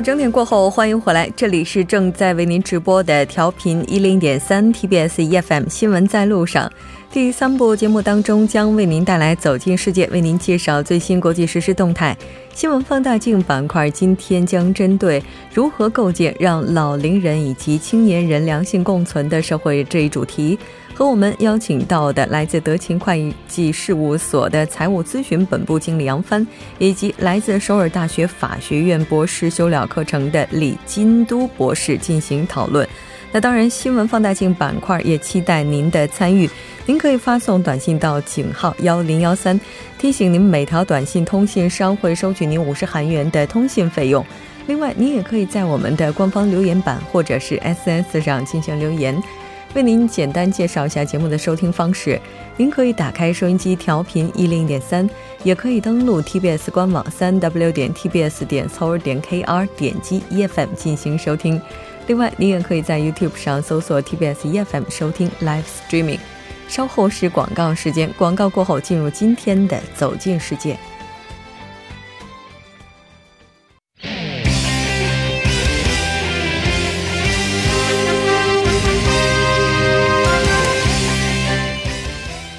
整点过后，欢迎回来，这里是正在为您直播的调频一零点三 TBS EFM 新闻在路上。第三部节目当中将为您带来《走进世界》，为您介绍最新国际时事动态。新闻放大镜板块今天将针对如何构建让老龄人以及青年人良性共存的社会这一主题。和我们邀请到的来自德勤会计事务所的财务咨询本部经理杨帆，以及来自首尔大学法学院博士修了课程的李金都博士进行讨论。那当然，新闻放大镜板块也期待您的参与。您可以发送短信到井号幺零幺三，提醒您每条短信通信商会收取您五十韩元的通信费用。另外，您也可以在我们的官方留言板或者是 S S 上进行留言。为您简单介绍一下节目的收听方式：您可以打开收音机调频一零点三，也可以登录 TBS 官网三 W 点 TBS 点 s o 点 KR，点击 EFM 进行收听。另外，您也可以在 YouTube 上搜索 TBS EFM 收听 Live Streaming。稍后是广告时间，广告过后进入今天的走进世界。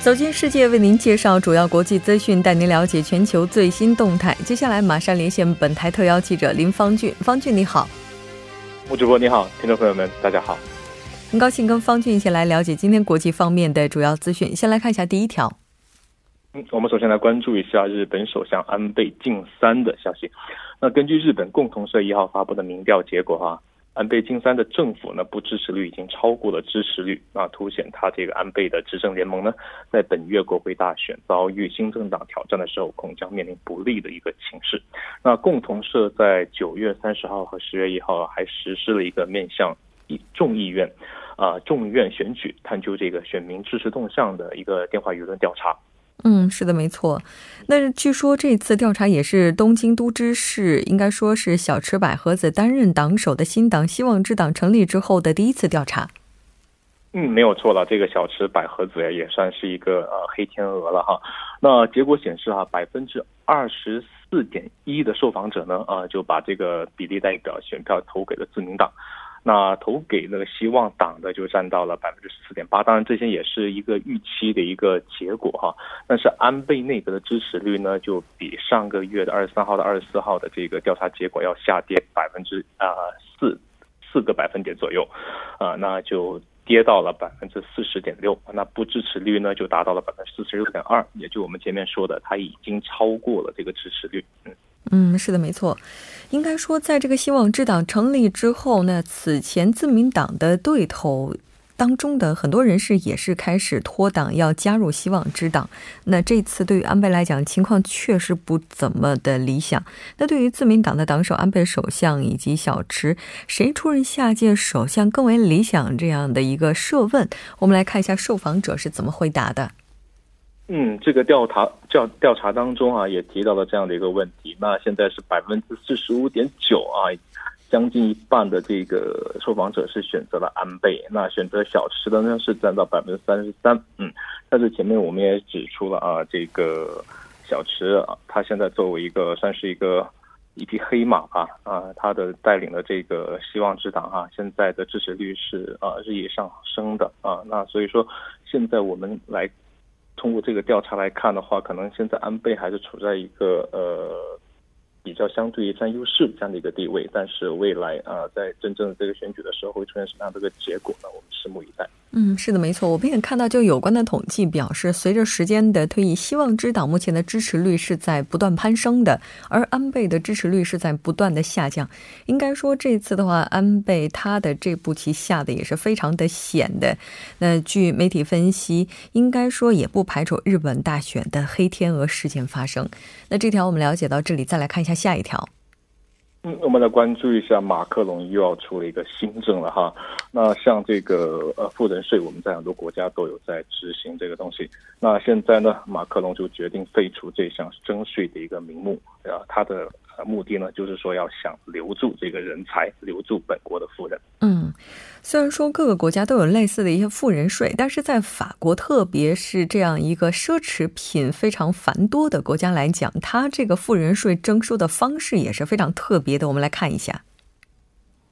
走进世界，为您介绍主要国际资讯，带您了解全球最新动态。接下来马上连线本台特邀记者林方俊。方俊，你好。吴主播你好，听众朋友们大家好。很高兴跟方俊一起来了解今天国际方面的主要资讯。先来看一下第一条。嗯，我们首先来关注一下日本首相安倍晋三的消息。那根据日本共同社一号发布的民调结果哈。安倍晋三的政府呢，不支持率已经超过了支持率，啊，凸显他这个安倍的执政联盟呢，在本月国会大选遭遇新政党挑战的时候，恐将面临不利的一个形势。那共同社在九月三十号和十月一号还实施了一个面向众议院，啊，众议院选举探究这个选民支持动向的一个电话舆论调查。嗯，是的，没错。那据说这次调查也是东京都知事，应该说是小池百合子担任党首的新党希望之党成立之后的第一次调查。嗯，没有错了，这个小池百合子呀也算是一个呃黑天鹅了哈。那结果显示哈，百分之二十四点一的受访者呢，啊就把这个比例代表选票投给了自民党。那投给那个希望党的就占到了百分之十四点八，当然这些也是一个预期的一个结果哈。但是安倍内阁的支持率呢，就比上个月的二十三号到二十四号的这个调查结果要下跌百分之啊四四个百分点左右，啊，那就跌到了百分之四十点六。那不支持率呢，就达到了百分之四十六点二，也就我们前面说的，它已经超过了这个支持率，嗯。嗯，是的，没错。应该说，在这个希望之党成立之后，那此前自民党的对头当中的很多人士也是开始脱党，要加入希望之党。那这次对于安倍来讲，情况确实不怎么的理想。那对于自民党的党首安倍首相以及小池，谁出任下届首相更为理想？这样的一个设问，我们来看一下受访者是怎么回答的。嗯，这个调查调调查当中啊，也提到了这样的一个问题。那现在是百分之四十五点九啊，将近一半的这个受访者是选择了安倍。那选择小池的呢是占到百分之三十三。嗯，但是前面我们也指出了啊，这个小池啊，他现在作为一个算是一个一匹黑马吧啊，他的带领的这个希望之党啊，现在的支持率是啊日益上升的啊。那所以说，现在我们来。通过这个调查来看的话，可能现在安倍还是处在一个呃比较相对于占优势这样的一个地位，但是未来啊，在真正的这个选举的时候会出现什么样的一个结果呢？我们拭目以待。嗯，是的，没错。我们也看到，就有关的统计表示，随着时间的推移，希望之党目前的支持率是在不断攀升的，而安倍的支持率是在不断的下降。应该说，这次的话，安倍他的这步棋下的也是非常的险的。那据媒体分析，应该说也不排除日本大选的黑天鹅事件发生。那这条我们了解到这里，再来看一下下一条。我们来关注一下马克龙又要出了一个新政了哈。那像这个呃富人税，我们在很多国家都有在执行这个东西。那现在呢，马克龙就决定废除这项征税的一个名目啊，他的。目的呢，就是说要想留住这个人才，留住本国的富人。嗯，虽然说各个国家都有类似的一些富人税，但是在法国，特别是这样一个奢侈品非常繁多的国家来讲，它这个富人税征收的方式也是非常特别的，我们来看一下。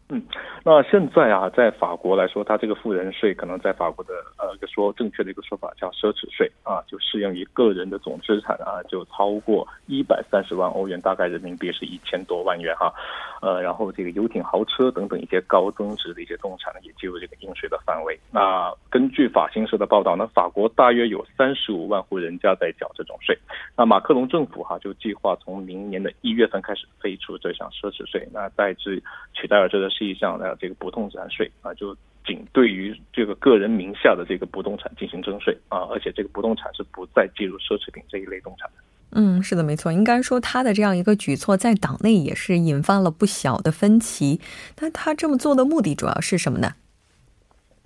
嗯，那现在啊，在法国来说，它这个富人税可能在法国的呃，一个说正确的一个说法叫奢侈税啊，就适用于个人的总资产啊，就超过一百三十万欧元，大概人民币是一千多万元哈。呃，然后这个游艇、豪车等等一些高增值的一些动产呢，也进入这个应税的范围。那根据法新社的报道呢，法国大约有三十五万户人家在缴这种税。那马克龙政府哈就计划从明年的一月份开始废除这项奢侈税，那代之取代而这的。是一项呢这个不动产税啊，就仅对于这个个人名下的这个不动产进行征税啊，而且这个不动产是不再计入奢侈品这一类动产。嗯，是的，没错。应该说他的这样一个举措在党内也是引发了不小的分歧。那他这么做的目的主要是什么呢？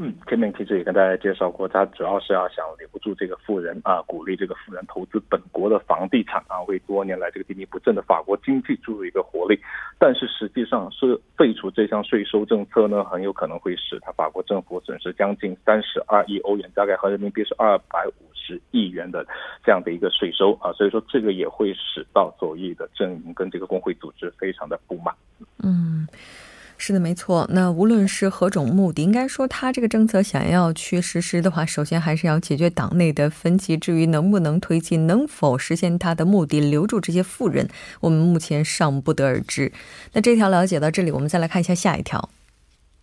嗯，前面其实也跟大家介绍过，他主要是要想留住这个富人啊，鼓励这个富人投资本国的房地产啊，为多年来这个低迷不振的法国经济注入一个活力。但是实际上是废除这项税收政策呢，很有可能会使他法国政府损失将近三十二亿欧元，大概合人民币是二百五十亿元的这样的一个税收啊，所以说这个也会使到左翼的阵营跟这个工会组织非常的不满。嗯。是的，没错。那无论是何种目的，应该说他这个政策想要去实施的话，首先还是要解决党内的分歧。至于能不能推进，能否实现他的目的，留住这些富人，我们目前尚不得而知。那这条了解到这里，我们再来看一下下一条。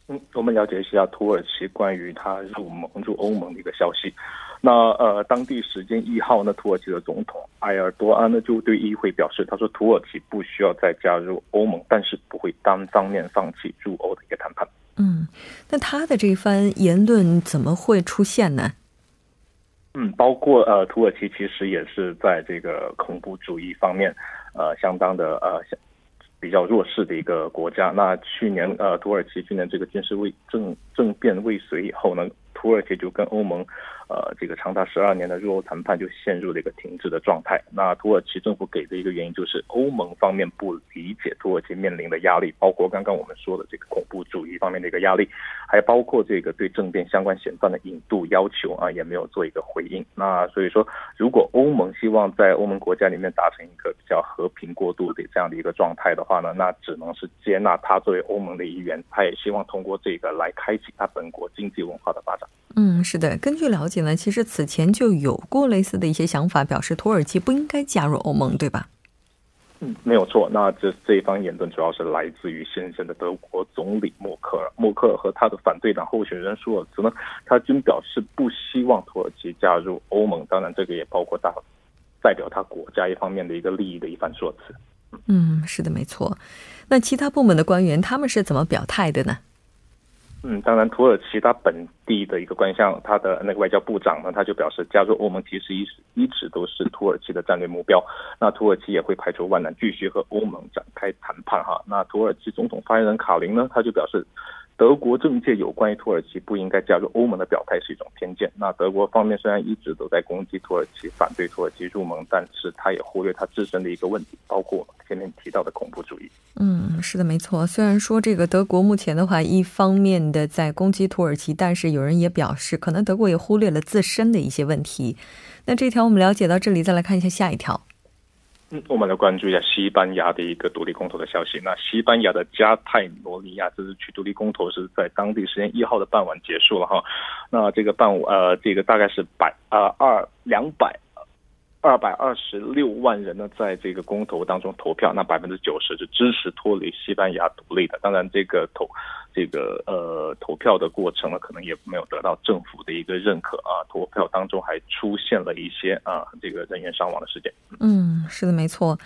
嗯，我们了解一下土耳其关于他入盟入欧盟的一个消息。那呃，当地时间一号呢，土耳其的总统埃尔多安呢就对议会表示，他说土耳其不需要再加入欧盟，但是不会单方面放弃入欧的一个谈判。嗯，那他的这番言论怎么会出现呢？嗯，包括呃，土耳其其实也是在这个恐怖主义方面，呃，相当的呃比较弱势的一个国家。那去年呃，土耳其去年这个军事未政政变未遂以后呢，土耳其就跟欧盟。呃，这个长达十二年的入欧谈判就陷入了一个停滞的状态。那土耳其政府给的一个原因就是欧盟方面不理解土耳其面临的压力，包括刚刚我们说的这个恐怖主义方面的一个压力，还包括这个对政变相关嫌犯的引渡要求啊，也没有做一个回应。那所以说，如果欧盟希望在欧盟国家里面达成一个比较和平过渡的这样的一个状态的话呢，那只能是接纳他作为欧盟的一员，他也希望通过这个来开启他本国经济文化的发展。嗯，是的，根据了解呢。其实此前就有过类似的一些想法，表示土耳其不应该加入欧盟，对吧？嗯，没有错。那这这一方言论主要是来自于现任的德国总理默克尔。默克尔和他的反对党候选人舒尔茨呢，他均表示不希望土耳其加入欧盟。当然，这个也包括大代表他国家一方面的一个利益的一番说辞。嗯，是的，没错。那其他部门的官员他们是怎么表态的呢？嗯，当然，土耳其它本地的一个官相，它的那个外交部长呢，他就表示，加入欧盟其实一一直都是土耳其的战略目标。那土耳其也会排除万难，继续和欧盟展开谈判哈。那土耳其总统发言人卡林呢，他就表示。德国政界有关于土耳其不应该加入欧盟的表态是一种偏见。那德国方面虽然一直都在攻击土耳其，反对土耳其入盟，但是他也忽略他自身的一个问题，包括前面提到的恐怖主义。嗯，是的，没错。虽然说这个德国目前的话，一方面的在攻击土耳其，但是有人也表示，可能德国也忽略了自身的一些问题。那这条我们了解到这里，再来看一下下一条。嗯，我们来关注一下西班牙的一个独立公投的消息。那西班牙的加泰罗尼亚这次去独立公投是在当地时间一号的傍晚结束了哈。那这个傍呃，这个大概是百呃二两百。二百二十六万人呢，在这个公投当中投票，那百分之九十是支持脱离西班牙独立的。当然，这个投这个呃投票的过程呢，可能也没有得到政府的一个认可啊。投票当中还出现了一些啊这个人员伤亡的事件。嗯，是的，没错。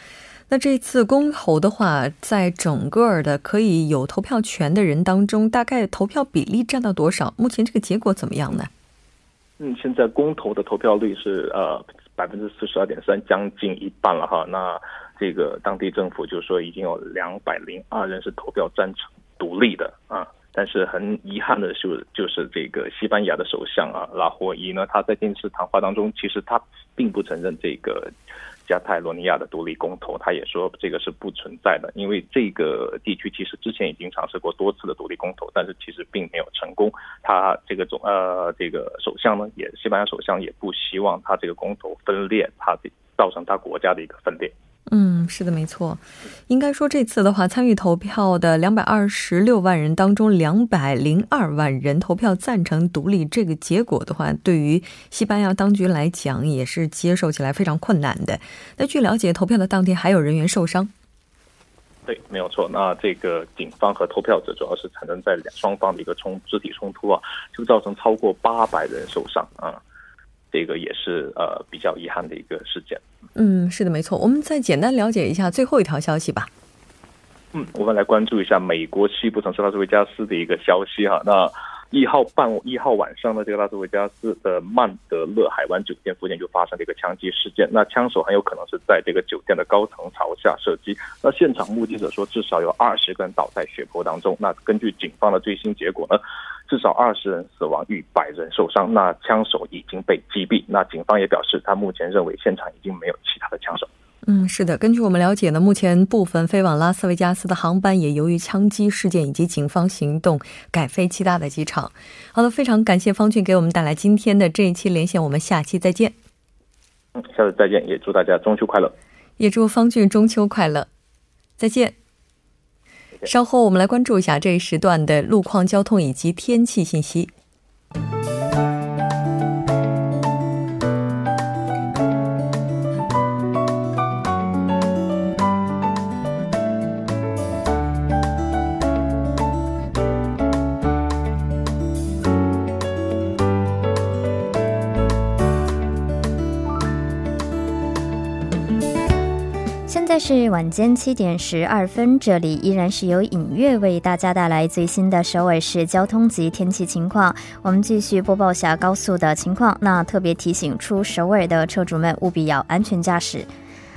那这次公投的话，在整个的可以有投票权的人当中，大概投票比例占到多少？目前这个结果怎么样呢？嗯，现在公投的投票率是呃。百分之四十二点三，将近一半了哈。那这个当地政府就说已经有两百零二人是投票赞成独立的啊。但是很遗憾的是，就是这个西班牙的首相啊拉霍伊呢，他在电视谈话当中，其实他并不承认这个。加泰罗尼亚的独立公投，他也说这个是不存在的，因为这个地区其实之前已经尝试过多次的独立公投，但是其实并没有成功。他这个总呃这个首相呢，也西班牙首相也不希望他这个公投分裂，他造成他国家的一个分裂。嗯，是的，没错。应该说这次的话，参与投票的两百二十六万人当中，两百零二万人投票赞成独立。这个结果的话，对于西班牙当局来讲，也是接受起来非常困难的。那据了解，投票的当天还有人员受伤。对，没有错。那这个警方和投票者主要是产生在两双方的一个冲肢体冲突啊，就造成超过八百人受伤啊。这个也是呃比较遗憾的一个事件。嗯，是的，没错。我们再简单了解一下最后一条消息吧。嗯，我们来关注一下美国西部城市拉斯维加斯的一个消息哈。那一号半一号晚上的，这个拉斯维加斯的曼德勒海湾酒店附近就发生了一个枪击事件。那枪手很有可能是在这个酒店的高层朝下射击。那现场目击者说，至少有二十个人倒在血泊当中。那根据警方的最新结果呢，至少二十人死亡，逾百人受伤。那枪手已经被击毙。那警方也表示，他目前认为现场已经没有其他的枪手。嗯，是的。根据我们了解呢，目前部分飞往拉斯维加斯的航班也由于枪击事件以及警方行动改飞其他的机场。好的，非常感谢方俊给我们带来今天的这一期连线，我们下期再见。嗯，下次再见，也祝大家中秋快乐。也祝方俊中秋快乐，再见。稍后我们来关注一下这一时段的路况、交通以及天气信息。是晚间七点十二分，这里依然是由影月为大家带来最新的首尔市交通及天气情况。我们继续播报下高速的情况。那特别提醒出首尔的车主们务必要安全驾驶。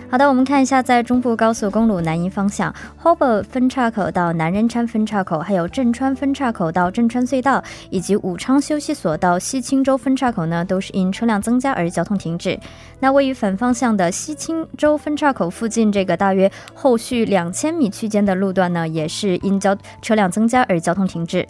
好的，我们看一下，在中部高速公路南移方向，Hobo 分岔口到南仁川分岔口，还有镇川分岔口到镇川隧道，以及武昌休息所到西青州分岔口呢，都是因车辆增加而交通停止。那位于反方向的西青州分岔口附近，这个大约后续两千米区间的路段呢，也是因交车辆增加而交通停滞。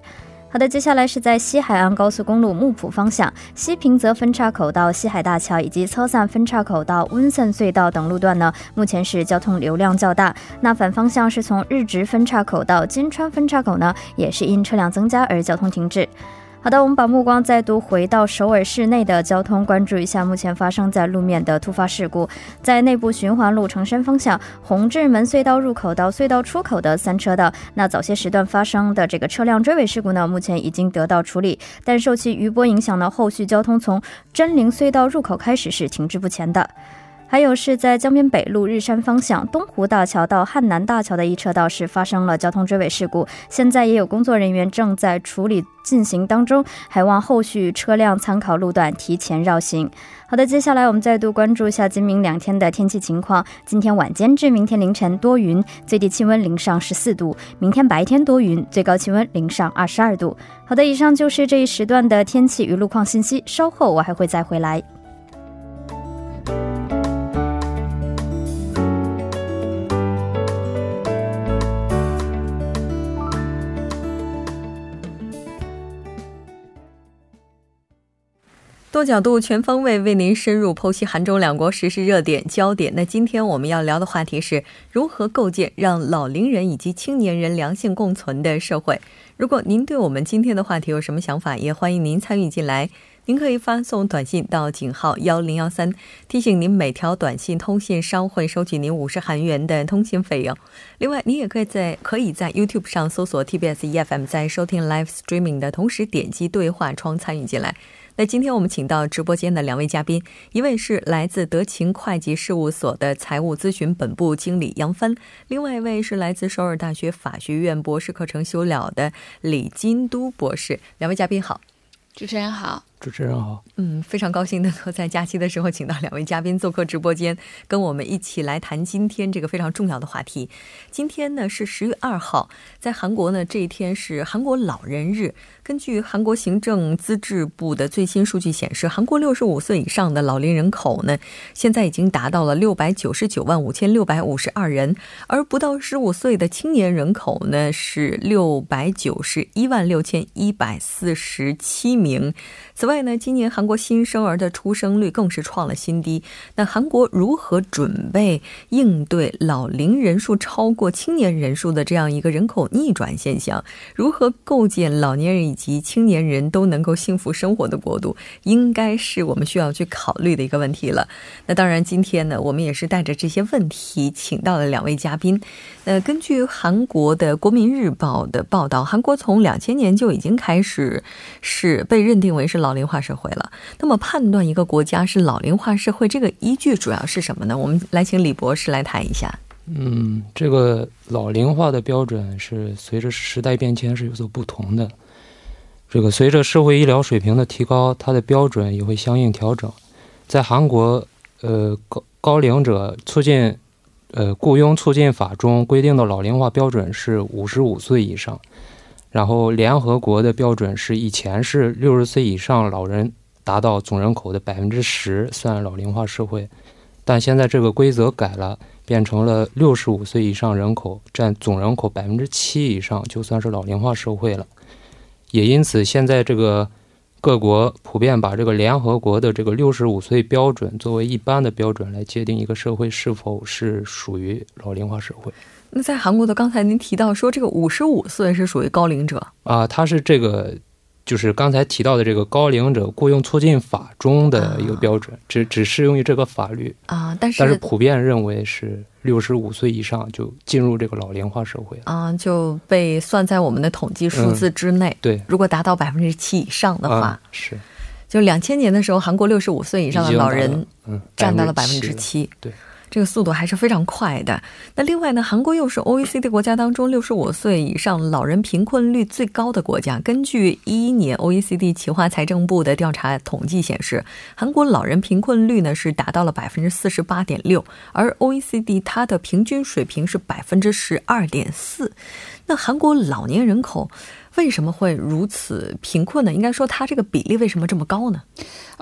好的，接下来是在西海岸高速公路木浦方向西平泽分岔口到西海大桥，以及车散分岔口到温森隧道等路段呢，目前是交通流量较大。那反方向是从日直分岔口到金川分岔口呢，也是因车辆增加而交通停滞。好的，我们把目光再度回到首尔市内的交通，关注一下目前发生在路面的突发事故。在内部循环路成山方向红志门隧道入口到隧道出口的三车道，那早些时段发生的这个车辆追尾事故呢，目前已经得到处理，但受其余波影响呢，后续交通从真灵隧道入口开始是停滞不前的。还有是在江边北路日山方向东湖大桥到汉南大桥的一车道是发生了交通追尾事故，现在也有工作人员正在处理进行当中，还望后续车辆参考路段提前绕行。好的，接下来我们再度关注一下今明两天的天气情况。今天晚间至明天凌晨多云，最低气温零上十四度；明天白天多云，最高气温零上二十二度。好的，以上就是这一时段的天气与路况信息，稍后我还会再回来。多角度、全方位为您深入剖析韩中两国时事热点焦点。那今天我们要聊的话题是如何构建让老龄人以及青年人良性共存的社会。如果您对我们今天的话题有什么想法，也欢迎您参与进来。您可以发送短信到井号幺零幺三，提醒您每条短信通信商会收取您五十韩元的通信费用。另外，您也可以在可以在 YouTube 上搜索 TBS EFM，在收听 Live Streaming 的同时点击对话窗参与进来。那今天我们请到直播间的两位嘉宾，一位是来自德勤会计事务所的财务咨询本部经理杨帆，另外一位是来自首尔大学法学院博士课程修了的李金都博士。两位嘉宾好，主持人好。主持人好，嗯，非常高兴能够在假期的时候请到两位嘉宾做客直播间，跟我们一起来谈今天这个非常重要的话题。今天呢是十月二号，在韩国呢这一天是韩国老人日。根据韩国行政资质部的最新数据显示，韩国六十五岁以上的老龄人口呢，现在已经达到了六百九十九万五千六百五十二人，而不到十五岁的青年人口呢是六百九十一万六千一百四十七名。此外，外呢，今年韩国新生儿的出生率更是创了新低。那韩国如何准备应对老龄人数超过青年人数的这样一个人口逆转现象？如何构建老年人以及青年人都能够幸福生活的国度，应该是我们需要去考虑的一个问题了。那当然，今天呢，我们也是带着这些问题，请到了两位嘉宾。呃，根据韩国的《国民日报》的报道，韩国从两千年就已经开始是被认定为是老老龄化社会了。那么，判断一个国家是老龄化社会，这个依据主要是什么呢？我们来请李博士来谈一下。嗯，这个老龄化的标准是随着时代变迁是有所不同的。这个随着社会医疗水平的提高，它的标准也会相应调整。在韩国，呃，高高龄者促进。呃，雇佣促进法中规定的老龄化标准是五十五岁以上，然后联合国的标准是以前是六十岁以上老人达到总人口的百分之十算老龄化社会，但现在这个规则改了，变成了六十五岁以上人口占总人口百分之七以上就算是老龄化社会了，也因此现在这个。各国普遍把这个联合国的这个六十五岁标准作为一般的标准来界定一个社会是否是属于老龄化社会。那在韩国的刚才您提到说这个五十五岁是属于高龄者啊，他是这个。就是刚才提到的这个高龄者雇佣促进法中的一个标准，只只适用于这个法律啊。但是但是普遍认为是六十五岁以上就进入这个老龄化社会啊，就被算在我们的统计数字之内。对，如果达到百分之七以上的话，是。就两千年的时候，韩国六十五岁以上的老人占到了百分之七。对。这个速度还是非常快的。那另外呢，韩国又是 OECD 国家当中六十五岁以上老人贫困率最高的国家。根据一一年 OECD 企划财政部的调查统计显示，韩国老人贫困率呢是达到了百分之四十八点六，而 OECD 它的平均水平是百分之十二点四。那韩国老年人口为什么会如此贫困呢？应该说，它这个比例为什么这么高呢？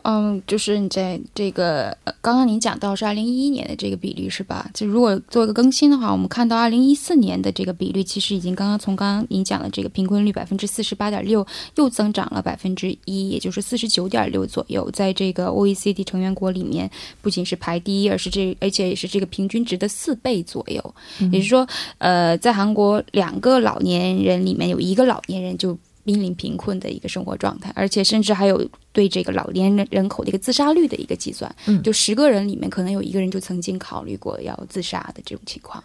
嗯，就是你在这个刚刚您讲到是二零一一年的这个比例是吧？就如果做一个更新的话，我们看到二零一四年的这个比率其实已经刚刚从刚刚您讲的这个贫困率百分之四十八点六又增长了百分之一，也就是四十九点六左右，在这个 OECD 成员国里面不仅是排第一，而是这而且也是这个平均值的四倍左右。也就是说，呃，在韩国两个老年人里面有一个老年人就。濒临贫困的一个生活状态，而且甚至还有对这个老年人人口的一个自杀率的一个计算，就十个人里面可能有一个人就曾经考虑过要自杀的这种情况。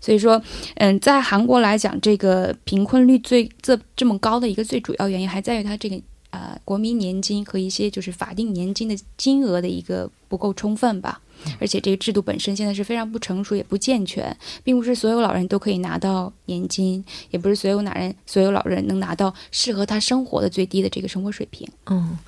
所以说，嗯，在韩国来讲，这个贫困率最这这么高的一个最主要原因，还在于它这个呃国民年金和一些就是法定年金的金额的一个不够充分吧。而且这个制度本身现在是非常不成熟也不健全，并不是所有老人都可以拿到年金，也不是所有男人、所有老人能拿到适合他生活的最低的这个生活水平。嗯，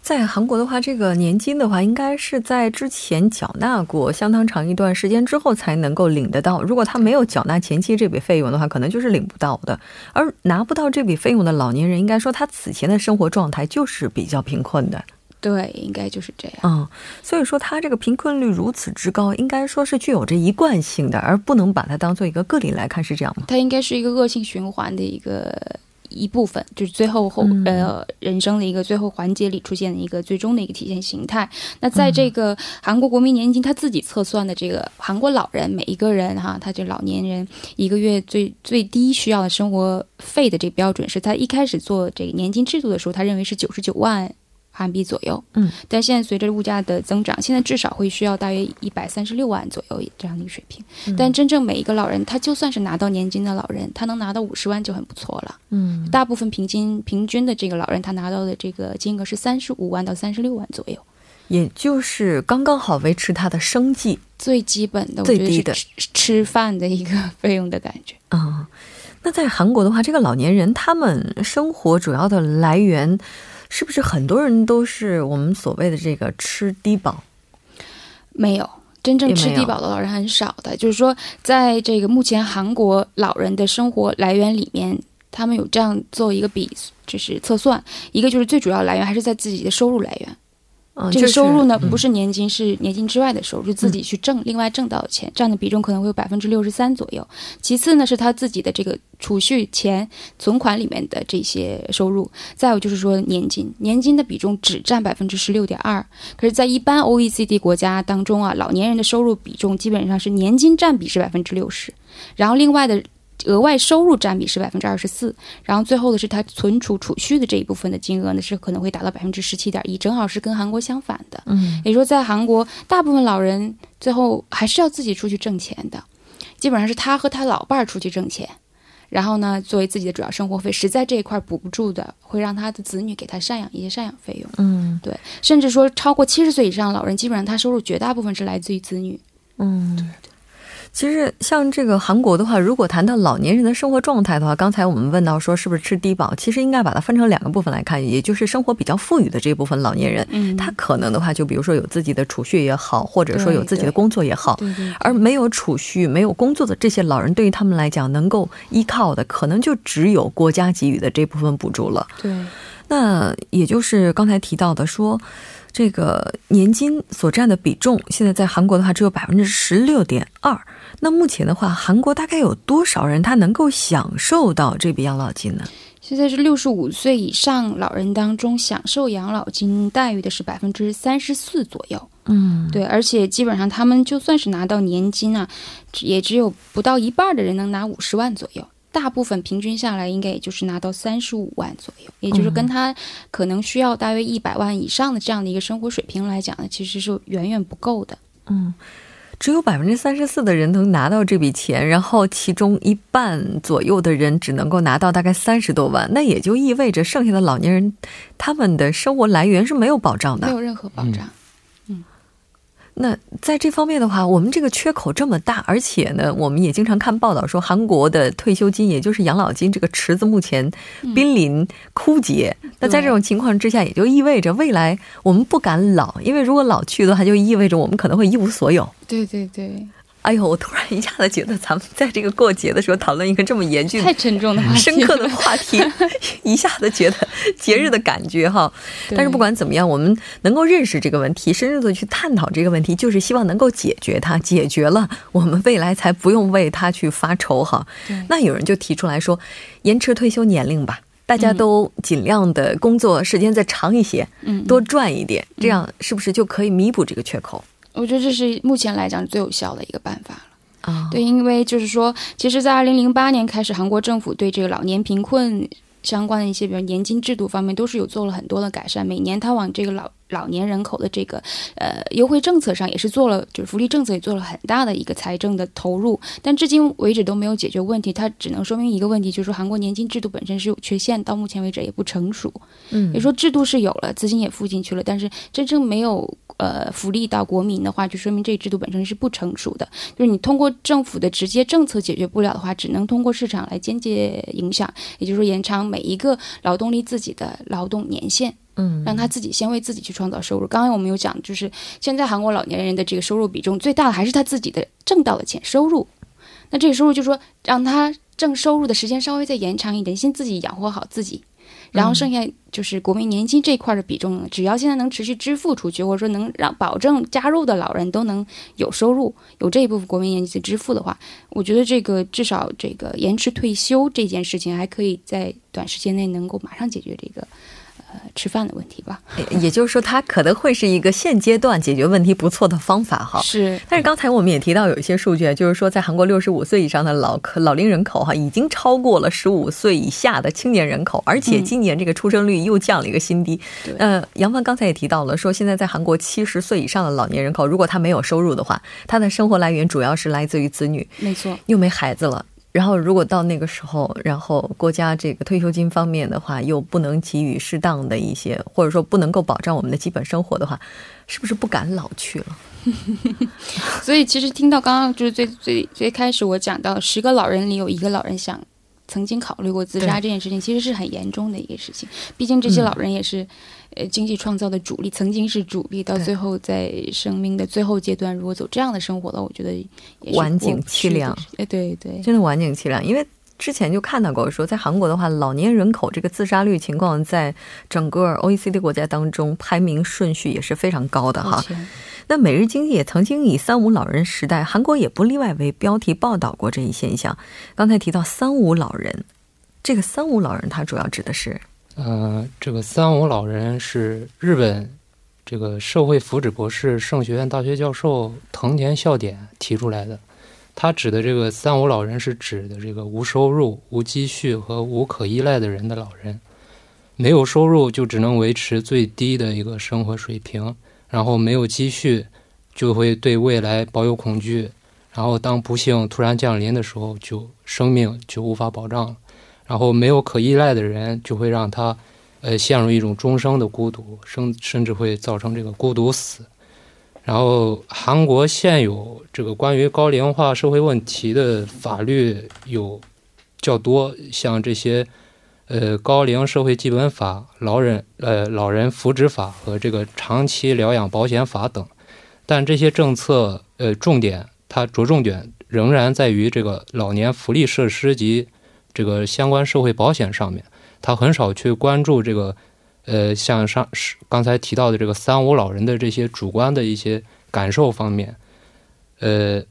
在韩国的话，这个年金的话，应该是在之前缴纳过相当长一段时间之后才能够领得到。如果他没有缴纳前期这笔费用的话，可能就是领不到的。而拿不到这笔费用的老年人，应该说他此前的生活状态就是比较贫困的。对，应该就是这样。嗯，所以说它这个贫困率如此之高，应该说是具有着一贯性的，而不能把它当做一个个例来看，是这样吗？它应该是一个恶性循环的一个一部分，就是最后后呃人生的一个最后环节里出现的一个最终的一个体现形态。那在这个韩国国民年金他自己测算的这个韩国老人每一个人哈，他这老年人一个月最最低需要的生活费的这个标准，是他一开始做这个年金制度的时候，他认为是九十九万。韩币左右，嗯，但现在随着物价的增长，现在至少会需要大约一百三十六万左右这样的一个水平。但真正每一个老人，他就算是拿到年金的老人，他能拿到五十万就很不错了。嗯，大部分平均平均的这个老人，他拿到的这个金额是三十五万到三十六万左右，也就是刚刚好维持他的生计最基本的、最低的吃饭的一个费用的感觉。嗯，那在韩国的话，这个老年人他们生活主要的来源。是不是很多人都是我们所谓的这个吃低保？没有，真正吃低保的老人很少的。就是说，在这个目前韩国老人的生活来源里面，他们有这样做一个比，就是测算，一个就是最主要来源还是在自己的收入来源。这个收入呢，嗯不是年金，是年金之外的收入，就自己去挣，另外挣到的钱，占的比重可能会有百分之六十三左右。其次呢，是他自己的这个储蓄钱、存款里面的这些收入。再有就是说年金，年金的比重只占百分之十六点二。可是，在一般 OECD 国家当中啊，老年人的收入比重基本上是年金占比是百分之六十，然后另外的。额外收入占比是百分之二十四，然后最后的是他存储储蓄的这一部分的金额呢，是可能会达到百分之十七点一，正好是跟韩国相反的。嗯也就是说，在韩国，大部分老人最后还是要自己出去挣钱的，基本上是他和他老伴儿出去挣钱，然后呢，作为自己的主要生活费，实在这一块补不住的，会让他的子女给他赡养一些赡养费用，嗯对甚至说超过七十岁以上的老人，基本上他收入绝大部分是来自于子女。嗯。其实像这个韩国的话，如果谈到老年人的生活状态的话，刚才我们问到说是不是吃低保，其实应该把它分成两个部分来看，也就是生活比较富裕的这部分老年人，嗯。他可能的话，就比如说有自己的储蓄也好，或者说有自己的工作也好，对对。而没有储蓄、没有工作的这些老人，对于他们来讲，能够依靠的可能就只有国家给予的这部分补助了。对，那也就是刚才提到的说，这个年金所占的比重，现在在韩国的话只有百分之十六点二。那目前的话，韩国大概有多少人他能够享受到这笔养老金呢？现在是六十五岁以上老人当中享受养老金待遇的是百分之三十四左右。嗯，对，而且基本上他们就算是拿到年金啊，也只有不到一半的人能拿五十万左右。大部分平均下来，应该也就是拿到三十五万左右，也就是跟他可能需要大约一百万以上的这样的一个生活水平来讲呢，其实是远远不够的。嗯，只有百分之三十四的人能拿到这笔钱，然后其中一半左右的人只能够拿到大概三十多万，那也就意味着剩下的老年人他们的生活来源是没有保障的。没有任何保障。那在这方面的话，我们这个缺口这么大，而且呢，我们也经常看报道说，韩国的退休金，也就是养老金这个池子目前濒临枯竭。那在这种情况之下，也就意味着未来我们不敢老，因为如果老去的话，就意味着我们可能会一无所有。对对对，哎呦，我突然一下子觉得咱们在这个过节的时候讨论一个这么严峻、太沉重的话题，深刻的话题，一下子觉得节日的感觉哈。对但是不管怎么样，我们能够认识这个问题，深入的去探讨这个问题，就是希望能够解决它。解决了，我们未来才不用为它去发愁哈。那有人就提出来说，延迟退休年龄吧。大家都尽量的工作时间再长一些，嗯，多赚一点，这样是不是就可以弥补这个缺口我觉得这是目前来讲最有效的一个办法了。啊？对，因为就是说，其实，在二零零八年开始，韩国政府对这个老年贫困相关的一些，比如年金制度方面，都是有做了很多的改善。每年他往这个老老年人口的这个呃优惠政策上，也是做了，就是福利政策也做了很大的一个财政的投入，但至今为止都没有解决问题。它只能说明一个问题，就是说韩国年金制度本身是有缺陷，到目前为止也不成熟。嗯也说制度是有了，资金也付进去了，但是真正没有呃福利到国民的话，就说明这个制度本身是不成熟的。就是你通过政府的直接政策解决不了的话，只能通过市场来间接影响，也就是说延长每一个劳动力自己的劳动年限。嗯，让他自己先为自己去创造收入。刚刚我们有讲，就是现在韩国老年人的这个收入比重最大的还是他自己的挣到的钱收入。那这个收入就说让他挣收入的时间稍微再延长一点，先自己养活好自己。然后剩下就是国民年金这一块的比重呢，只要现在能持续支付出去，或者说能让保证加入的老人都能有收入，有这一部分国民年金的支付的话，我觉得这个至少这个延迟退休这件事情还可以在短时间内能够马上解决这个呃吃饭的问题吧。也就是说，它可能会是一个现阶段解决问题不错的方法哈。是，但是刚才我们也提到有一些数据啊，就是说在韩国六十五岁以上的老老龄人口哈，已经超过了十五岁以下的青年人口，而且今年这个出生率又降了一个新低。对呃，杨帆刚才也提到了，说现在在韩国七十岁以上的老年人口，如果他没有收入的话，他的生活来源主要是来自于子女，没错。又没孩子了。然后，如果到那个时候，然后国家这个退休金方面的话，又不能给予适当的一些，或者说不能够保障我们的基本生活的话，是不是不敢老去了？所以其实听到刚刚就是最最最开始我讲到十个老人里有一个老人想曾经考虑过自杀这件事情，其实是很严重的一个事情。毕竟这些老人也是、呃经济创造的主力，曾经是主力，到最后在生命的最后阶段，如果走这样的生活了，我觉得也是晚景凄凉事。呃，对对，真的晚景凄凉，因为之前就看到过，说在韩国的话，老年人口这个自杀率情况在整个 OECD 国家当中排名顺序也是非常高的哈。那每日经济也曾经以“三无老人时代”，韩国也不例外为标题报道过这一现象。刚才提到“三无老人”，这个“三无老人”它主要指的是，呃，这个“三无老人”是日本这个社会福祉博士、圣学院大学教授藤田孝典提出来的。他指的这个“三无老人”是指的这个无收入、无积蓄和无可依赖的人的老人，没有收入就只能维持最低的一个生活水平。然后没有积蓄，就会对未来保有恐惧。然后当不幸突然降临的时候，就生命就无法保障了。然后没有可依赖的人，就会让他，呃，陷入一种终生的孤独，甚甚至会造成这个孤独死。然后韩国现有这个关于高龄化社会问题的法律有较多，像这些。呃，高龄社会基本法、老人呃老人福祉法和这个长期疗养保险法等，但这些政策呃重点，它着重点仍然在于这个老年福利设施及这个相关社会保险上面，它很少去关注这个呃像上是刚才提到的这个三无老人的这些主观的一些感受方面，呃，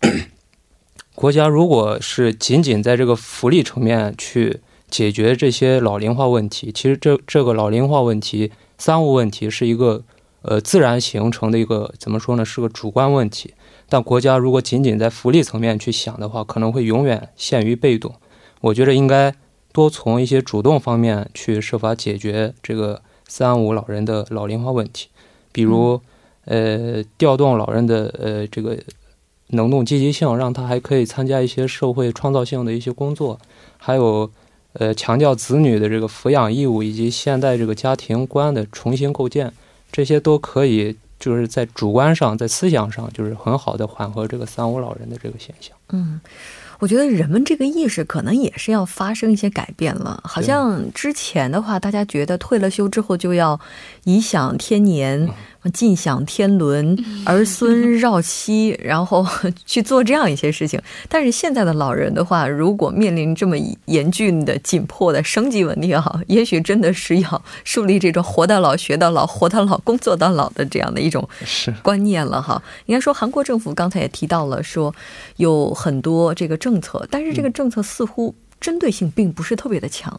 国家如果是仅仅在这个福利层面去。解决这些老龄化问题，其实这这个老龄化问题、三无问题是一个呃自然形成的一个怎么说呢？是个主观问题。但国家如果仅仅在福利层面去想的话，可能会永远陷于被动。我觉得应该多从一些主动方面去设法解决这个三无老人的老龄化问题，比如呃调动老人的呃这个能动积极性，让他还可以参加一些社会创造性的一些工作，还有。呃，强调子女的这个抚养义务，以及现代这个家庭观的重新构建，这些都可以就是在主观上，在思想上，就是很好的缓和这个三无老人的这个现象。嗯，我觉得人们这个意识可能也是要发生一些改变了。好像之前的话，大家觉得退了休之后就要颐享天年。尽享天伦，儿孙绕膝，然后 去做这样一些事情。但是现在的老人的话，如果面临这么严峻的、紧迫的生计问题哈，也许真的是要树立这种“活到老，学到老，活到老，工作到老”的这样的一种观念了哈。应该说，韩国政府刚才也提到了，说有很多这个政策，但是这个政策似乎针对性并不是特别的强。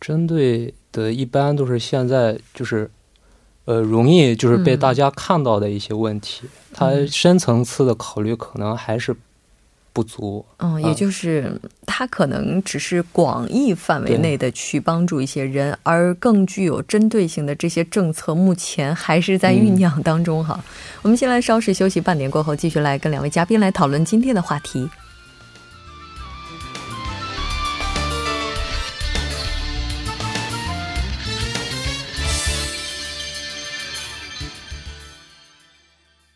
针对的一般都是现在就是。呃，容易就是被大家看到的一些问题，它深层次的考虑可能还是不足。嗯，也就是它可能只是广义范围内的去帮助一些人，而更具有针对性的这些政策，目前还是在酝酿当中哈。我们先来稍事休息，半点过后继续来跟两位嘉宾来讨论今天的话题。